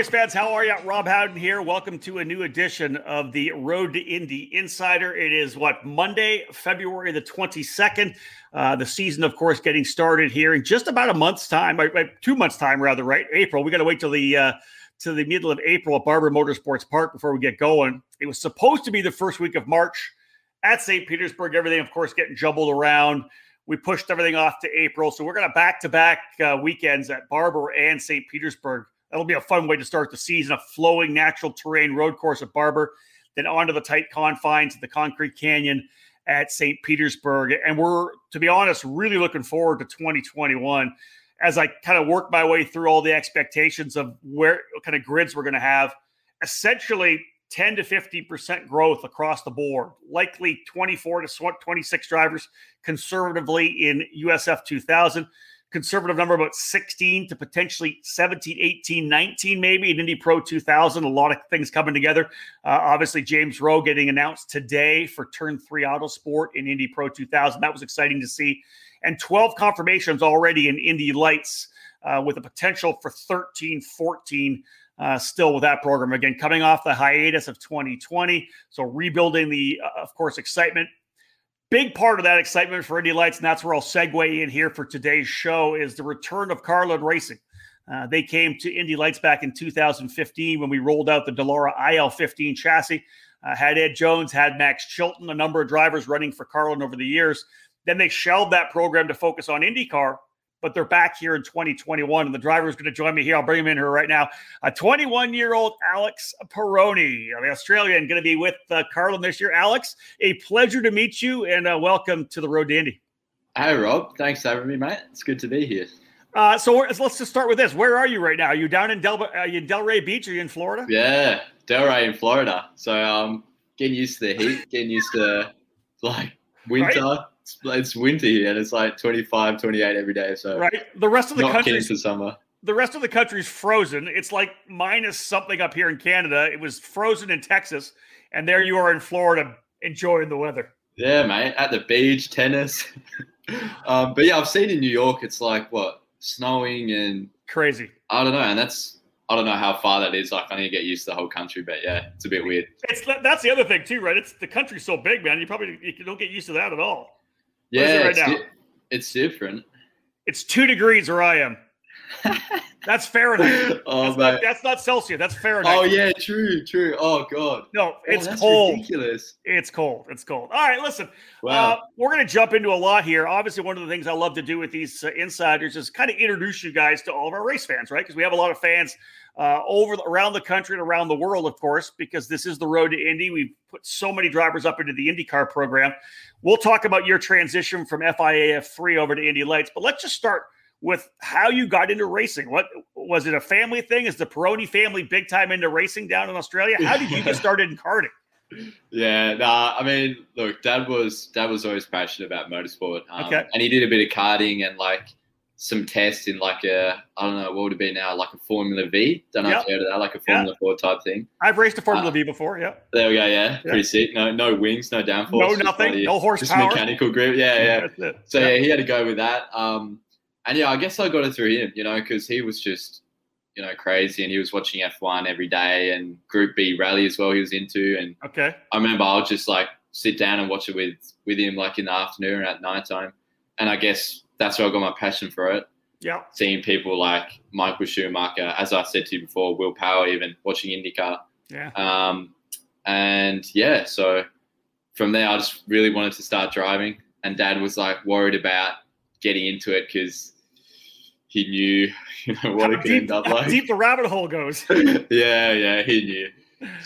race fans? How are you? Rob Howden here. Welcome to a new edition of the Road to Indy Insider. It is what Monday, February the twenty second. Uh, the season, of course, getting started here in just about a month's time, right, two months' time, rather. Right, April. We got to wait till the uh, to the middle of April at Barber Motorsports Park before we get going. It was supposed to be the first week of March at St. Petersburg. Everything, of course, getting jumbled around. We pushed everything off to April, so we're going to back to back uh weekends at Barber and St. Petersburg. That'll be a fun way to start the season. A flowing natural terrain road course at Barber, then onto the tight confines of the concrete canyon at St. Petersburg. And we're, to be honest, really looking forward to 2021 as I kind of work my way through all the expectations of where kind of grids we're going to have. Essentially, 10 to 50% growth across the board, likely 24 to 26 drivers conservatively in USF 2000 conservative number about 16 to potentially 17, 18, 19, maybe in Indy Pro 2000. A lot of things coming together. Uh, obviously, James Rowe getting announced today for Turn 3 Autosport in Indy Pro 2000. That was exciting to see. And 12 confirmations already in Indy Lights uh, with a potential for 13, 14. Uh, still with that program again coming off the hiatus of 2020 so rebuilding the uh, of course excitement big part of that excitement for Indy Lights, and that's where I'll segue in here for today's show, is the return of Carlin Racing. Uh, they came to Indy Lights back in 2015 when we rolled out the Dallara IL15 chassis. Uh, had Ed Jones, had Max Chilton, a number of drivers running for Carlin over the years. Then they shelved that program to focus on IndyCar but they're back here in 2021. And the driver is going to join me here. I'll bring him in here right now. A 21 year old Alex Peroni, the Australian, going to be with uh, Carlin this year. Alex, a pleasure to meet you and uh, welcome to the Road to Indy. Hey, Rob. Thanks for having me, mate. It's good to be here. Uh, so let's just start with this. Where are you right now? Are you down in Del, are you in Delray Beach? Are you in Florida? Yeah, Delray in Florida. So um, getting used to the heat, getting used to like winter. Right? It's winter here and it's like 25, 28 every day. So right, the rest of the country for summer. The rest of the country's frozen. It's like minus something up here in Canada. It was frozen in Texas, and there you are in Florida enjoying the weather. Yeah, mate, at the beach, tennis. um, but yeah, I've seen in New York, it's like what snowing and crazy. I don't know, and that's I don't know how far that is. Like I need to get used to the whole country, but yeah, it's a bit weird. It's that's the other thing too, right? It's the country's so big, man. You probably you don't get used to that at all. Yeah, it right it's, now? Di- it's different. It's two degrees where I am. That's Fahrenheit. oh, that's, not, that's, not, Celsius. That's Fahrenheit. Oh yeah, true, true. Oh god. No, it's oh, cold. Ridiculous. It's cold. It's cold. All right, listen. Wow. Uh, we're going to jump into a lot here. Obviously, one of the things I love to do with these uh, insiders is kind of introduce you guys to all of our race fans, right? Because we have a lot of fans uh, over around the country and around the world, of course, because this is the road to Indy. We've put so many drivers up into the IndyCar program. We'll talk about your transition from FIA F3 over to Indy Lights, but let's just start with how you got into racing. What was it a family thing? Is the Peroni family big time into racing down in Australia? How did you get started in karting? Yeah, nah. I mean, look, Dad was Dad was always passionate about motorsport. Um, okay, and he did a bit of karting and like some tests in like a I don't know what would it be now like a Formula V. Don't know yep. if you heard of that, like a Formula yep. Four type thing. I've raced a Formula uh, V before. Yeah. There we go. Yeah, yep. pretty sick. No, no wings, no downforce. No nothing. no horsepower. Just mechanical grip. Yeah, yeah. so yeah, he had to go with that. Um, and yeah, I guess I got it through him. You know, because he was just you know crazy, and he was watching F1 every day and Group B rally as well. He was into, and okay, I remember I would just like sit down and watch it with with him like in the afternoon or at night time, and I guess that's where I got my passion for it. Yeah. Seeing people like Michael Schumacher, as I said to you before, Will Power, even watching IndyCar. Yeah. Um, and yeah, so from there, I just really wanted to start driving. And dad was like worried about getting into it because he knew, you know, what how it could deep, end up like. deep the rabbit hole goes. yeah, yeah, he knew.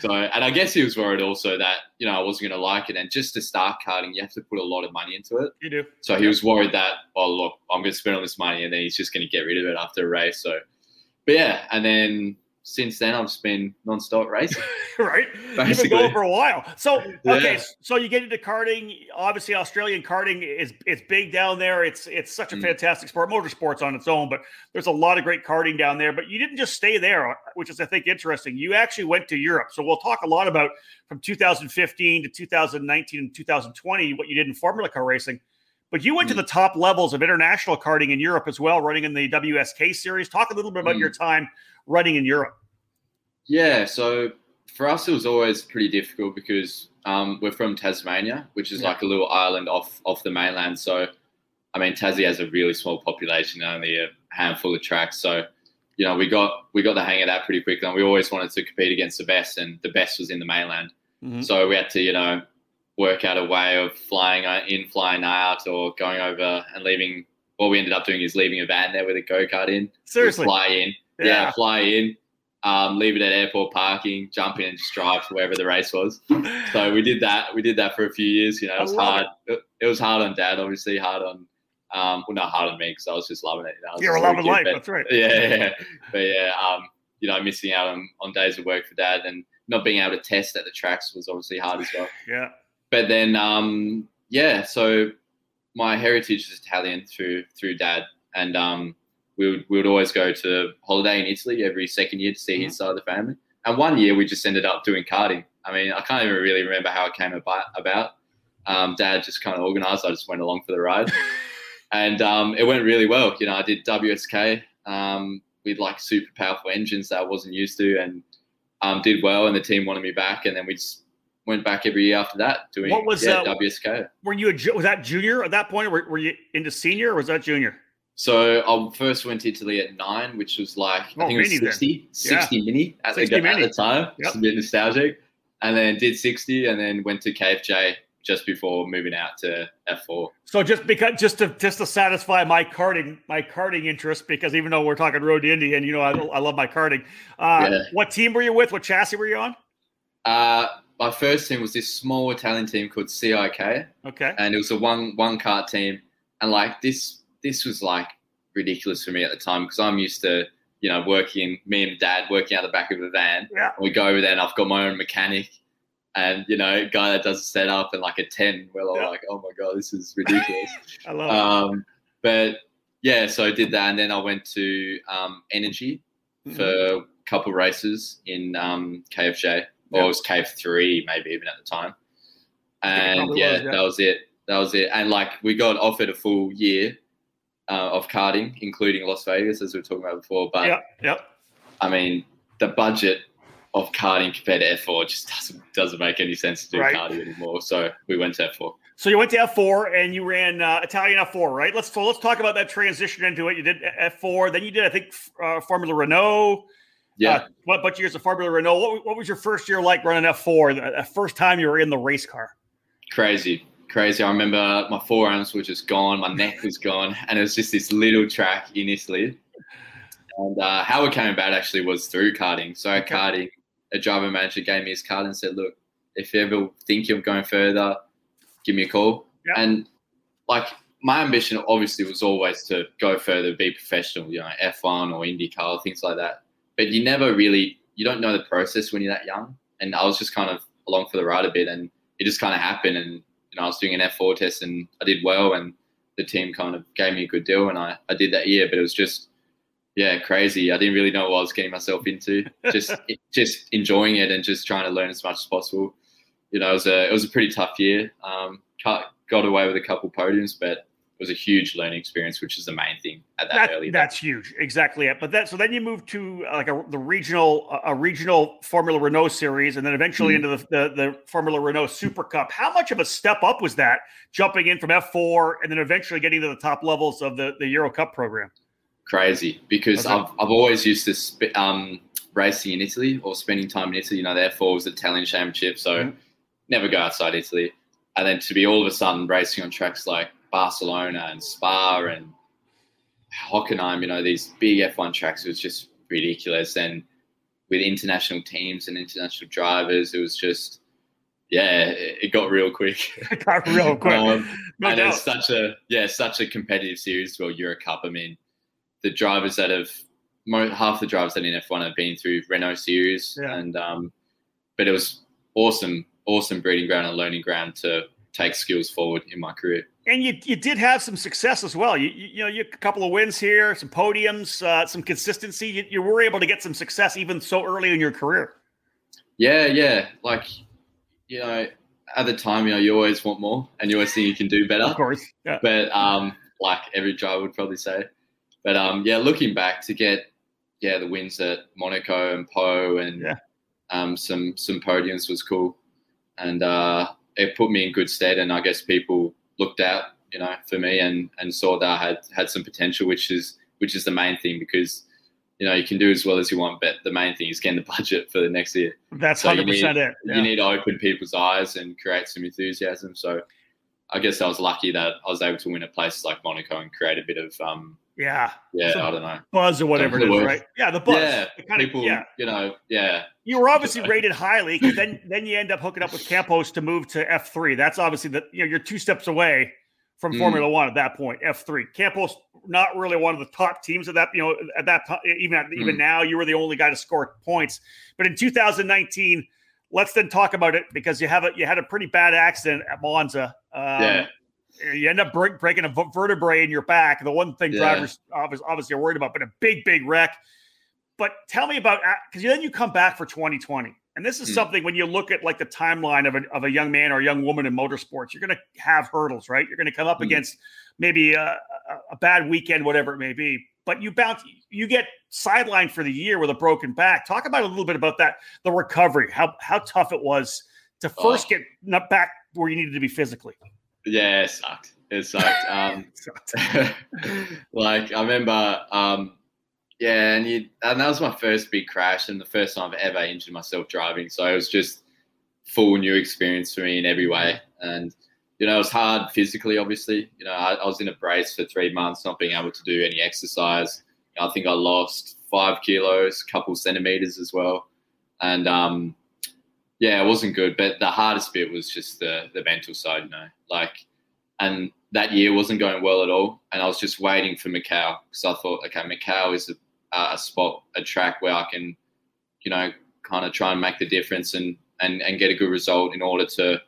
So, and I guess he was worried also that you know I wasn't going to like it, and just to start karting, you have to put a lot of money into it. You do. So he was worried that, oh look, I'm going to spend all this money, and then he's just going to get rid of it after a race. So, but yeah, and then since then I've been non-stop racing. right? Basically. You've been going for a while. So okay, yeah. so you get into karting. Obviously, Australian karting is it's big down there. It's it's such a mm. fantastic sport. Motorsports on its own, but there's a lot of great karting down there. But you didn't just stay there, which is I think interesting. You actually went to Europe. So we'll talk a lot about from 2015 to 2019 and 2020 what you did in Formula Car racing. But you went mm. to the top levels of international karting in Europe as well, running in the WSK series. Talk a little bit about mm. your time running in Europe. Yeah, so for us, it was always pretty difficult because um, we're from Tasmania, which is Yeah. like a little island off off the mainland. So, I mean, Tassie has a really small population, only a handful of tracks. So, you know, we got we got the hang of that pretty quickly, and we always wanted to compete against the best, and the best was in the mainland. Mhm. So we had to, you know, work out a way of flying uh, in, flying out, or going over and leaving. What we ended up doing is leaving a van there with a go kart in. Seriously. fly in, yeah, Yeah. fly in, um, leave it at airport parking, jump in, and just drive to wherever the race was. So we did that. We did that for a few years. You know, it was hard. It. it was hard on Dad, obviously, hard on. Um, well, not hard on me because I was just loving it. You know, You're a loving life. but- That's right. yeah, yeah, but yeah, um, you know, missing out on, on days of work for dad and not being able to test at the tracks was obviously hard as well. Yeah. But then, um, yeah, so my heritage is Italian through through dad, and um, we would we would always go to holiday in Italy every second year to see his side of the family. And one year we just ended up doing karting. I mean, I can't even really remember how it came about. about. Um, dad just kind of organised. I just went along for the ride and um, it went really well. You know, I did WSK um, with like super powerful engines that I wasn't used to, and um, did well. And the team wanted me back, and then we just went back every year after that doing What was, yeah, uh, WSK. Were you a, was that junior at that point? Were, were you into senior or was that junior? So I first went to Italy at nine, which was like Oh, I think it was mini then. 60, 60 mini at, 60 the, mini. at the time. It's a bit nostalgic. And then did 60 and then went to KFJ just before moving out to F4. So just because just to just to satisfy my karting my karting interest because even though we're talking road to Indy and you know I, I love my karting. Uh, Yeah. What team were you with? What chassis were you on? Uh, my first team was this small Italian team called CIK. Okay. and it was a one one cart team and like this this was like ridiculous for me at the time because i'm used to you know working me and dad working out the back of the van Yeah. we go over there and i've got my own mechanic and you know guy that does the setup and like a 10 well i'm Yeah. like oh my god this is ridiculous I love it. um but yeah so i did that and then i went to um energy Mhm. for a couple races in um, KFJ, or Yeah. it was KF3 maybe even at the time. And yeah, was, yeah. that was it. That was it. And like we got offered a full year uh, of karting, including Las Vegas, as we were talking about before. But Yep. Yep. I mean, the budget of karting compared to F4 just doesn't doesn't make any sense to do Right. karting anymore. So we went to F4. So you went to F4 and you ran uh, Italian F4, right? Let's so let's talk about that transition into it. You did F4, then you did I think uh, Formula Renault. Yeah. Uh, what bunch of years of Formula Renault? What, what was your first year like running F4? The, the first time you were in the race car. crazy, crazy. I remember my forearms were just gone, my neck was gone, and it was just this little track in Italy. And uh, how it came about actually was through karting. So Okay. karting, a driver manager gave me his card and said, "Look, if you ever think you're going further, give me a call." Yeah. And like my ambition, obviously, was always to go further, be professional, you know, F1 or IndyCar, things like that. But you never really, you don't know the process when you're that young. And I was just kind of along for the ride a bit, and it just kind of happened. And you know, I was doing an F4 test, and I did well, and the team kind of gave me a good deal, and I, I did that year. But it was just, yeah, crazy. I didn't really know what I was getting myself into. Just just enjoying it and just trying to learn as much as possible. You know, it was a it was a pretty tough year. Um, got, got away with a couple podiums, but was a huge learning experience, which is the main thing at that, That, early. that's huge, exactly. it. But that so then you move to uh, like a, the regional a- regional Formula Renault series, and then eventually Mhm. into the, the the Formula Renault Super Cup. How much of a step up was that jumping in from F four and then eventually getting to the top levels of the the Euro Cup program? crazy because Okay. I've, I've always used to sp- um, racing in Italy or spending time in Italy. You know, therefore was the Italian Championship, so Mhm. never go outside Italy. And then to be all of a sudden racing on tracks like Barcelona and Spa and Hockenheim, you know, these big F1 tracks, it was just ridiculous. And with international teams and international drivers, it was just, yeah, it, it got real quick. Got real quick, Um, no and doubt. it's such a yeah, such a competitive series for Euro Cup. I mean, the drivers that have half the drivers that in F1 have been through Renault series, Yeah. and um, but it was awesome, awesome breeding ground and learning ground to take skills forward in my career. And you, you did have some success as well. You, you, you know, you a couple of wins here, some podiums, uh, some consistency. You, you were able to get some success even so early in your career. Yeah, yeah, like you know, at the time, you know, you always want more, and you always think you can do better. Of course, yeah. but um, like every driver would probably say. But um, yeah, looking back to get yeah, the wins at Monaco and Pau and Yeah. um, some some podiums was cool, and uh, it put me in good stead. And I guess people looked out, you know, for me and and saw that I had had some potential, which is which is the main thing because you know you can do as well as you want, but the main thing is getting the budget for the next year. That's So you hundred percent it. You need to open people's eyes and create some enthusiasm. So I guess I was lucky that I was able to win at places like Monaco and create a bit of um, yeah, yeah, Some I don't know. buzz or whatever it the right? Yeah, the buzz. Yeah, The kind of- people, yeah. you know, yeah, You were obviously rated highly because then then you end up hooking up with Campos to move to F three. That's obviously the you know you're two steps away from Mm. Formula One at that point. F three. Campos not really one of the top teams at that you know at that time. Even at, even Mm. now, you were the only guy to score points. But in 2019, let's then talk about it because you have a you had a pretty bad accident at Monza. Um, yeah, you end up break, breaking a vertebrae in your back. The one thing Yeah. drivers obviously, obviously are worried about, but a big, big wreck. But tell me about because then you come back for 2020, and this is Hmm. something when you look at like the timeline of a, of a young man or a young woman in motorsports, you're going to have hurdles, right? You're going to come up Hmm. against maybe a, a, a bad weekend, whatever it may be. But you bounce, you get sidelined for the year with a broken back. Talk about a little bit about that, the recovery, how how tough it was to first Oh. get back where you needed to be physically. Yeah. It sucked. It sucked. Um, like I remember, um, yeah, and you, and that was my first big crash and the first time I've ever injured myself driving. So it was just full new experience for me in every way. And you know, it was hard physically. Obviously, you know, I, I was in a brace for three months, not being able to do any exercise. I think I lost five kilos, a couple centimeters as well, and um, yeah, it wasn't good. But the hardest bit was just the the mental side, you know, like and that year wasn't going well at all. And I was just waiting for Macau because I thought, okay, Macau is a, a spot, a track where I can, you know, kind of try and make the difference and, and, and get a good result in order to,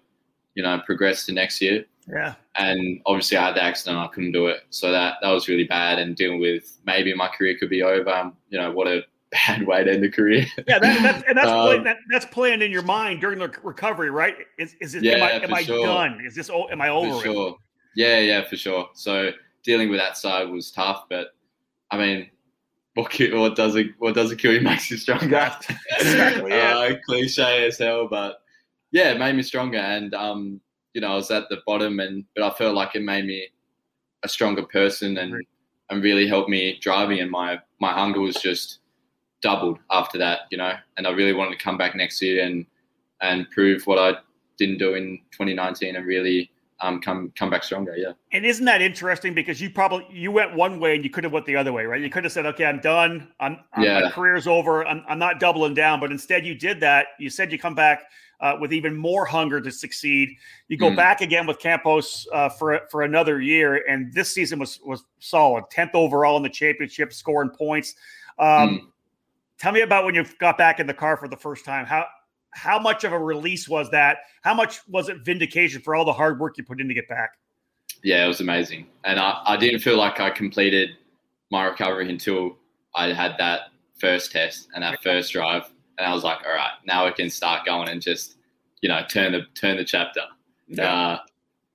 you know, progress to next year. Yeah. And obviously, I had the accident, I couldn't do it. So that, that was really bad. And dealing with maybe my career could be over. You know, what a bad way to end a career. Yeah, that, that's and that's Um, play, that, that's playing in your mind during the recovery, right? Is is it? am I, Yeah, am I sure. done? Is this? Am I over? For it? sure. Yeah, yeah, for sure. So dealing with that side was tough, but I mean, what, what doesn't what doesn't kill you makes you stronger. Exactly, yeah. uh, cliche as hell, but yeah, it made me stronger. And um, you know, I was at the bottom, and but I felt like it made me a stronger person, and Right. and really helped me driving. And my my hunger was just doubled after that, you know. And I really wanted to come back next year and and prove what I didn't do in 2019, and really um, come come back stronger. Yeah. And isn't that interesting? Because you probably you went one way and you could have went the other way, right? You could have said, "Okay, I'm done. I'm, I'm my Yeah. career's over. I'm, I'm not doubling down." But instead, you did that. You said you come back uh, with even more hunger to succeed. You go Mm. back again with Campos uh, for for another year, and this season was was solid. Tenth overall in the championship, scoring points. Um, Mm. Tell me about when you got back in the car for the first time. How how much of a release was that? How much was it vindication for all the hard work you put in to get back? yeah, it was amazing. And I, I didn't feel like I completed my recovery until I had that first test and that first drive. And I was like, all right, now we can start going and just, you know, turn the turn the chapter, uh,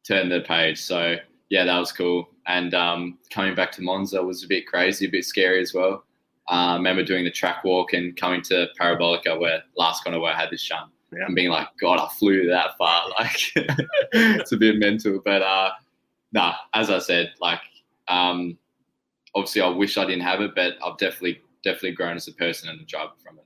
turn the page. So yeah, that was cool. And um, coming back to Monza was a bit crazy, a bit scary as well. Uh, I remember doing the track walk and coming to Parabolica where last corner where I had this shunt Yeah. and being like, God, I flew that far. Like it's a bit mental, but uh, nah, as I said, like um, obviously I wish I didn't have it, but I've definitely definitely grown as a person and a driver from it.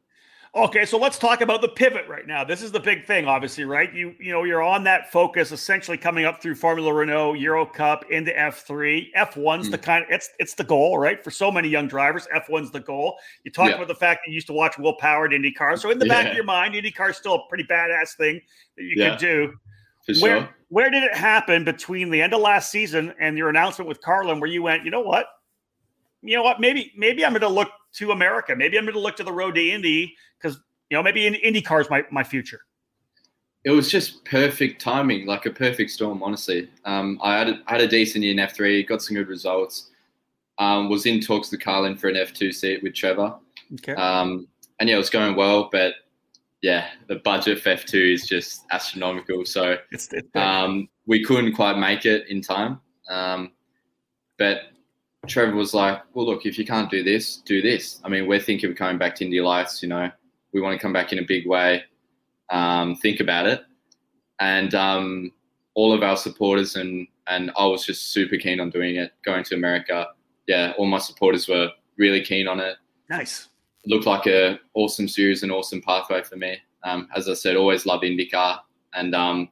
Okay, so let's talk about the pivot right now. This is the big thing, obviously, right? You you know you're on that focus, essentially coming up through Formula Renault, Euro Cup into F3. F1's hmm. the kind. It's it's the goal, right? For so many young drivers, F1's the goal. You talk Yeah. about the fact that you used to watch Will Power at IndyCar, so in the back of your mind, IndyCar is still a pretty badass thing that you Yeah. can do. For Where sure. where did it happen between the end of last season and your announcement with Carlin, where you went, you know what, you know what, maybe maybe I'm going to look to America, maybe I'm going to look to the road to Indy because you know maybe in IndyCar is my my future. It was just perfect timing, like a perfect storm, honestly. Um, I had a, had a decent year in F3, got some good results. Um, was in talks with Carlin for an F2 seat with Trevor. Okay. Um, and yeah, it was going well, but yeah, the budget for F2 is just astronomical. So it's, it's um, we couldn't quite make it in time. Um, but Trevor was like, "Well, look, if you can't do this, do this." I mean, we're thinking of coming back to Indy Lights. You know, we want to come back in a big way. Um, think about it, and um, all of our supporters and and I was just super keen on doing it, going to America. Yeah, all my supporters were really keen on it. Nice. It looked like a awesome series, an awesome pathway for me. Um, as I said, always loved IndyCar, and um,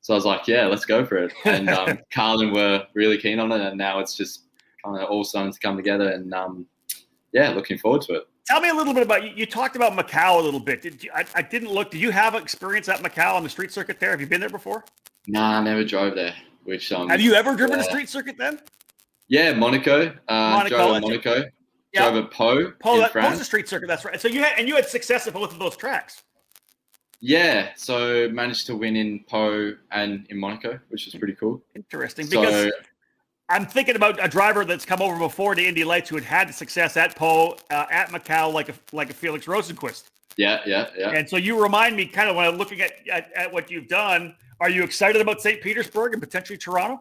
so I was like, yeah, let's go for it. And um, Carlin were really keen on it, and now it's just kind of all to come together. And um, yeah, looking forward to it. Tell me a little bit about you. You talked about Macau a little bit. Did you, I, I didn't look. Do you have experience at Macau on the street circuit there? Have you been there before? Nah, I never drove there. Which um, have you ever driven a street circuit then? Yeah, Monaco. Uh, Monaco, drove Monaco. Yeah. Drove a Pau. Pau, that, Pau's a street circuit. That's right. So you had and you had success at both of those tracks. Yeah, so managed to win in Pau and in Monaco, which is pretty cool. Interesting because so, I'm thinking about a driver that's come over before to Indy Lights who had had success at Pau, uh, at Macau, like a like a Felix Rosenqvist. Yeah, yeah, yeah. And so you remind me, kind of when I'm looking at, at, at what you've done. Are you excited about St. Petersburg and potentially Toronto?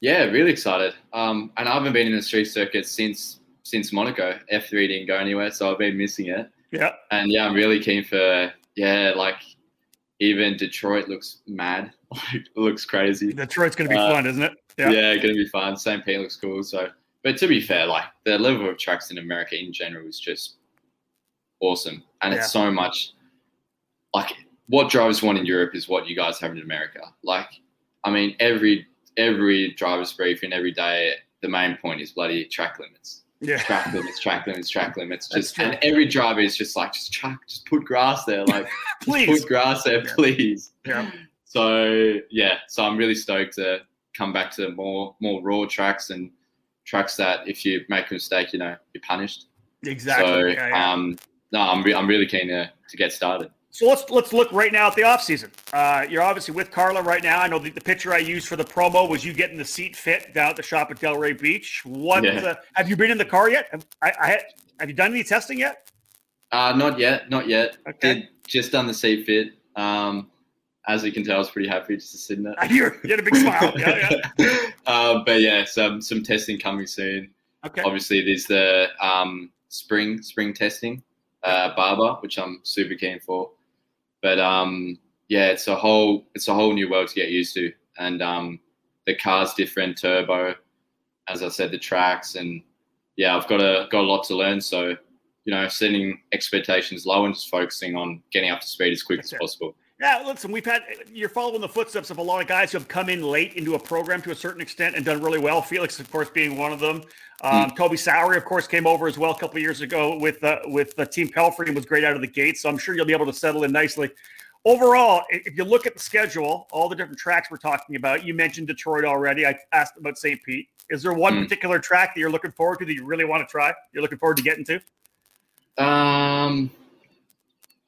Yeah, really excited. Um, and I haven't been in the street circuit since since Monaco. F3 didn't go anywhere, so I've been missing it. Yeah. And yeah, I'm really keen for yeah, like even Detroit looks mad. Like looks crazy. Detroit's gonna be uh, fun, isn't it? Yeah. Yeah, gonna be fun. St. Pete looks cool. So but to be fair, like the level of tracks in America in general is just awesome. And yeah. it's so much like what drivers want in Europe is what you guys have in America. Like, I mean, every every driver's briefing every day, the main point is bloody track limits. Yeah. Track limits, track limits, track limits. Just and every driver is just like, just track, just put grass there, like please put grass there, please. Yeah. So yeah, so I'm really stoked to come back to more more raw tracks and tracks that if you make a mistake, you know, you're punished. Exactly. So yeah, yeah. um, no, I'm re- I'm really keen to to get started. So let's let's look right now at the off season. Uh, you're obviously with Carlin right now. I know the, the, picture I used for the promo was you getting the seat fit down at the shop at Delray Beach. What yeah. uh, have you been in the car yet? Have, I, I, have you done any testing yet? Uh, not yet, not yet. Okay. Did just done the seat fit. Um, as you can tell, I was pretty happy just to sit in it. you had a big smile. Yeah, yeah. uh, but yeah, some some testing coming soon. Okay. Obviously, there's the um, spring spring testing, uh, Barber, which I'm super keen for. But um, yeah, it's a whole it's a whole new world to get used to, and um, the car's different, turbo, as I said, the tracks, and yeah, I've got a got a lot to learn. So you know, setting expectations low and just focusing on getting up to speed as quick That's as it. possible. Yeah, listen, we've had you're following the footsteps of a lot of guys who have come in late into a program to a certain extent and done really well. Felix, of course, being one of them. Um, mm. Toby Sowery, of course, came over as well a couple years ago with uh, with the team Pelfrey and was great out of the gate. So I'm sure you'll be able to settle in nicely. Overall, if you look at the schedule, all the different tracks we're talking about, you mentioned Detroit already. I asked about St. Pete. Is there one mm. particular track that you're looking forward to that you really want to try? You're looking forward to getting to? Um,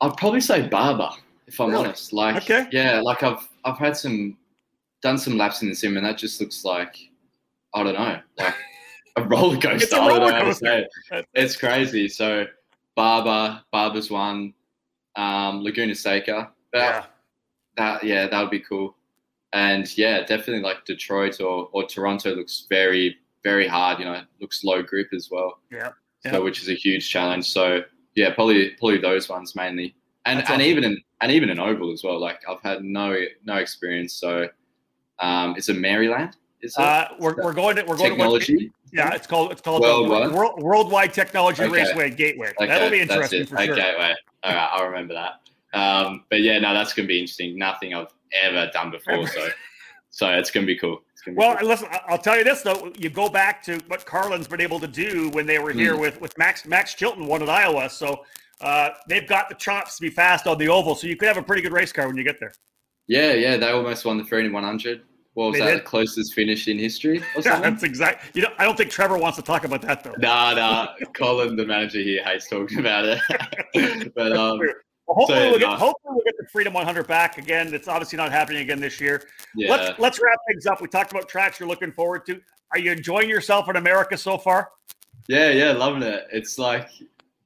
I'd probably say Barber if I'm really? honest. Like, okay. yeah, like I've I've had some done some laps in the sim, and that just looks like I don't know, like a roller coaster. it's a roller coaster. It's crazy. So Barber, Barber's one, um, Laguna Seca. That, yeah. That yeah, that would be cool. And yeah, definitely like Detroit or or Toronto looks very very hard. You know, looks low grip as well. Yeah. So which is a huge challenge. So yeah, probably probably those ones mainly and That's and awesome. even in and even an oval as well. Like I've had no no experience, so um, it's a Maryland. Is uh, we're, we're going to we're going technology. To, yeah, it's called it's called Worldwide, World, Worldwide Technology okay. Raceway Gateway. Okay. That'll be interesting for sure. Gateway. All right, I'll remember that. Um, but yeah, no, that's gonna be interesting. Nothing I've ever done before, so so it's gonna be cool. Be well, cool. listen, I'll tell you this though. You go back to what Carlin's been able to do when they were here mm. with with Max Max Chilton won at Iowa. So uh, they've got the chops to be fast on the oval, so you could have a pretty good race car when you get there. Yeah, yeah, they almost won the one hundred. What was they that? Did. The closest finish in history? yeah, that's exact. You know, I don't think Trevor wants to talk about that though. Nah, nah. Colin, the manager here, hates talking about it. but um, well, hopefully, so, we'll get, hopefully we'll get the Freedom 100 back again. It's obviously not happening again this year. Yeah. Let's let's wrap things up. We talked about tracks you're looking forward to. Are you enjoying yourself in America so far? Yeah, yeah, loving it. It's like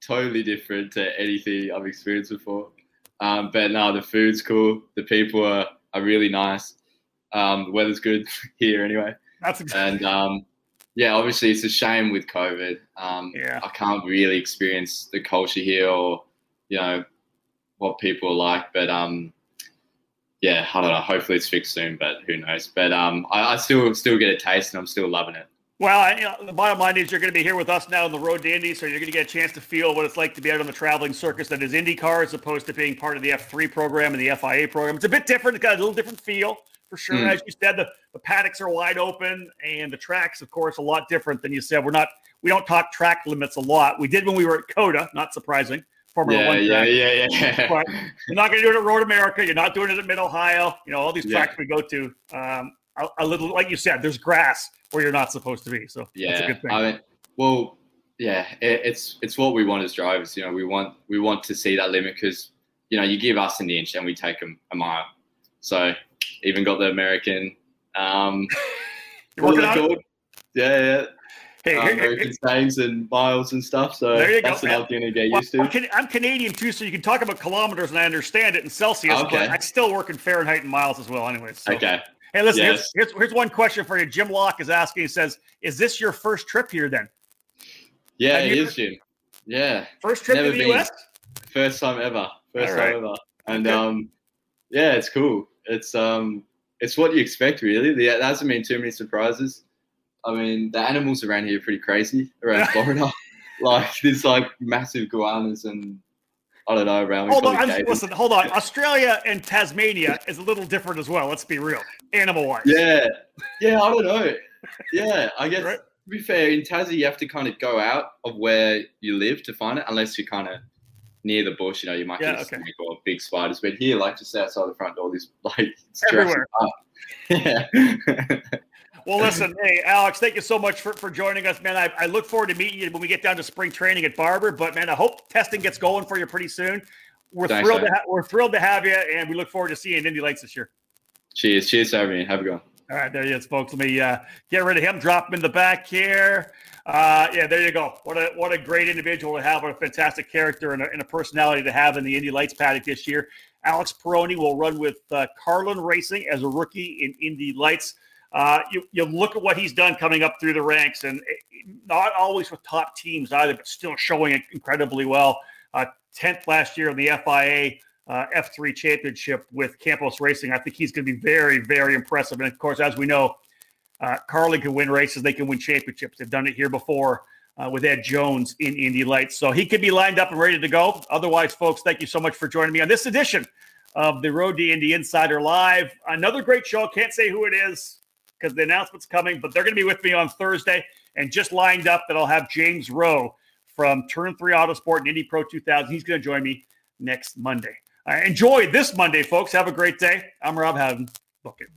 totally different to anything I've experienced before. Um, but no, the food's cool. The people are, are really nice. Um, the weather's good here anyway. That's exactly. And um, yeah, obviously it's a shame with COVID. Um, Yeah. I can't really experience the culture here or you know what people are like, but um, yeah, I don't know. Hopefully it's fixed soon, but who knows? But um, I, I still still get a taste, and I'm still loving it. Well, I, you know, the bottom line is you're going to be here with us now on the road to Indy, so you're going to get a chance to feel what it's like to be out on the traveling circus that is IndyCar, as opposed to being part of the F3 program and the FIA program. It's a bit different. It's got a little different feel for sure. Mm. As you said, the, the paddocks are wide open, and the tracks, of course, a lot different than you said. We're not we don't talk track limits a lot. We did when we were at COTA, not surprising. Formula Yeah, One yeah, track. yeah, yeah. But you're not going to do it at Road America. You're not doing it at Mid Ohio. You know all these Yeah. tracks we go to. Um, a, a little, like you said, there's grass where you're not supposed to be. So that's a Yeah, good thing. I mean, well, yeah, it, it's it's what we want as drivers. You know, we want we want to see that limit because you know you give us an inch and we take them a mile. So even got the American, um, what are called? Yeah, yeah, Hey, here- here- American sayings and miles and stuff. So There you that's what man. I'm gonna get Well, used to. I'm, Can- I'm Canadian too, so you can talk about kilometers and I understand it in Celsius, Okay. but I still work in Fahrenheit and miles as well, anyways. So. Okay. Hey, listen, Yes. here's, here's, here's one question for you. Jim Locke is asking, he says, Is this your first trip here then? Yeah, it is, Jim. Yeah, First trip Never to the been. US? first time ever. First right. time ever. And Okay. um, yeah, it's cool. It's um, it's what you expect really. There hasn't been too many surprises. I mean, the animals around here are pretty crazy around Florida. like there's like massive iguanas and I don't know around. Hold on, probably I'm, gators. listen, hold on. Australia and Tasmania is a little different as well. Let's be real, animal wise. Yeah, yeah. I don't know. Yeah, I guess Right. to be fair, in Tassie you have to kind of go out of where you live to find it, unless you're kind of near the bush. You know, you might Yeah, get a okay. snake or big spiders. But here, like just outside the front door, this like Everywhere. Yeah. Well, listen, hey, Alex, thank you so much for, for joining us, man. I, I look forward to meeting you when we get down to spring training at Barber. But man, I hope testing gets going for you pretty soon. We're Thanks, thrilled man. to ha- we're thrilled to have you, and we look forward to seeing you in Indy Lights this year. cheers, cheers, me. Have a one. All right, there he is, folks. Let me uh, get rid of him. Drop him in the back here. Uh, yeah, there you go. What a what a great individual to have. What a fantastic character and a, and a personality to have in the Indy Lights paddock this year. Alex Peroni will run with uh, Carlin Racing as a rookie in Indy Lights. Uh, you, you look at what he's done coming up through the ranks, and not always with top teams either, but still showing incredibly well. Uh, 10th last year in the FIA uh, F3 championship with Campos Racing. I think he's going to be very, very impressive. And of course, as we know, uh, Carlin can win races, they can win championships. They've done it here before uh, with Ed Jones in Indy Lights. So he could be lined up and ready to go. Otherwise, folks, thank you so much for joining me on this edition of the Road to Indy Insider Live. Another great show. Can't say who it is because the announcement's coming, but they're going to be with me on Thursday. And just lined up that I'll have James Rowe from Turn 3 Autosport and Indy Pro 2000. He's going to join me next Monday. Uh, enjoy this Monday, folks. Have a great day. I'm Rob Howden. Book it.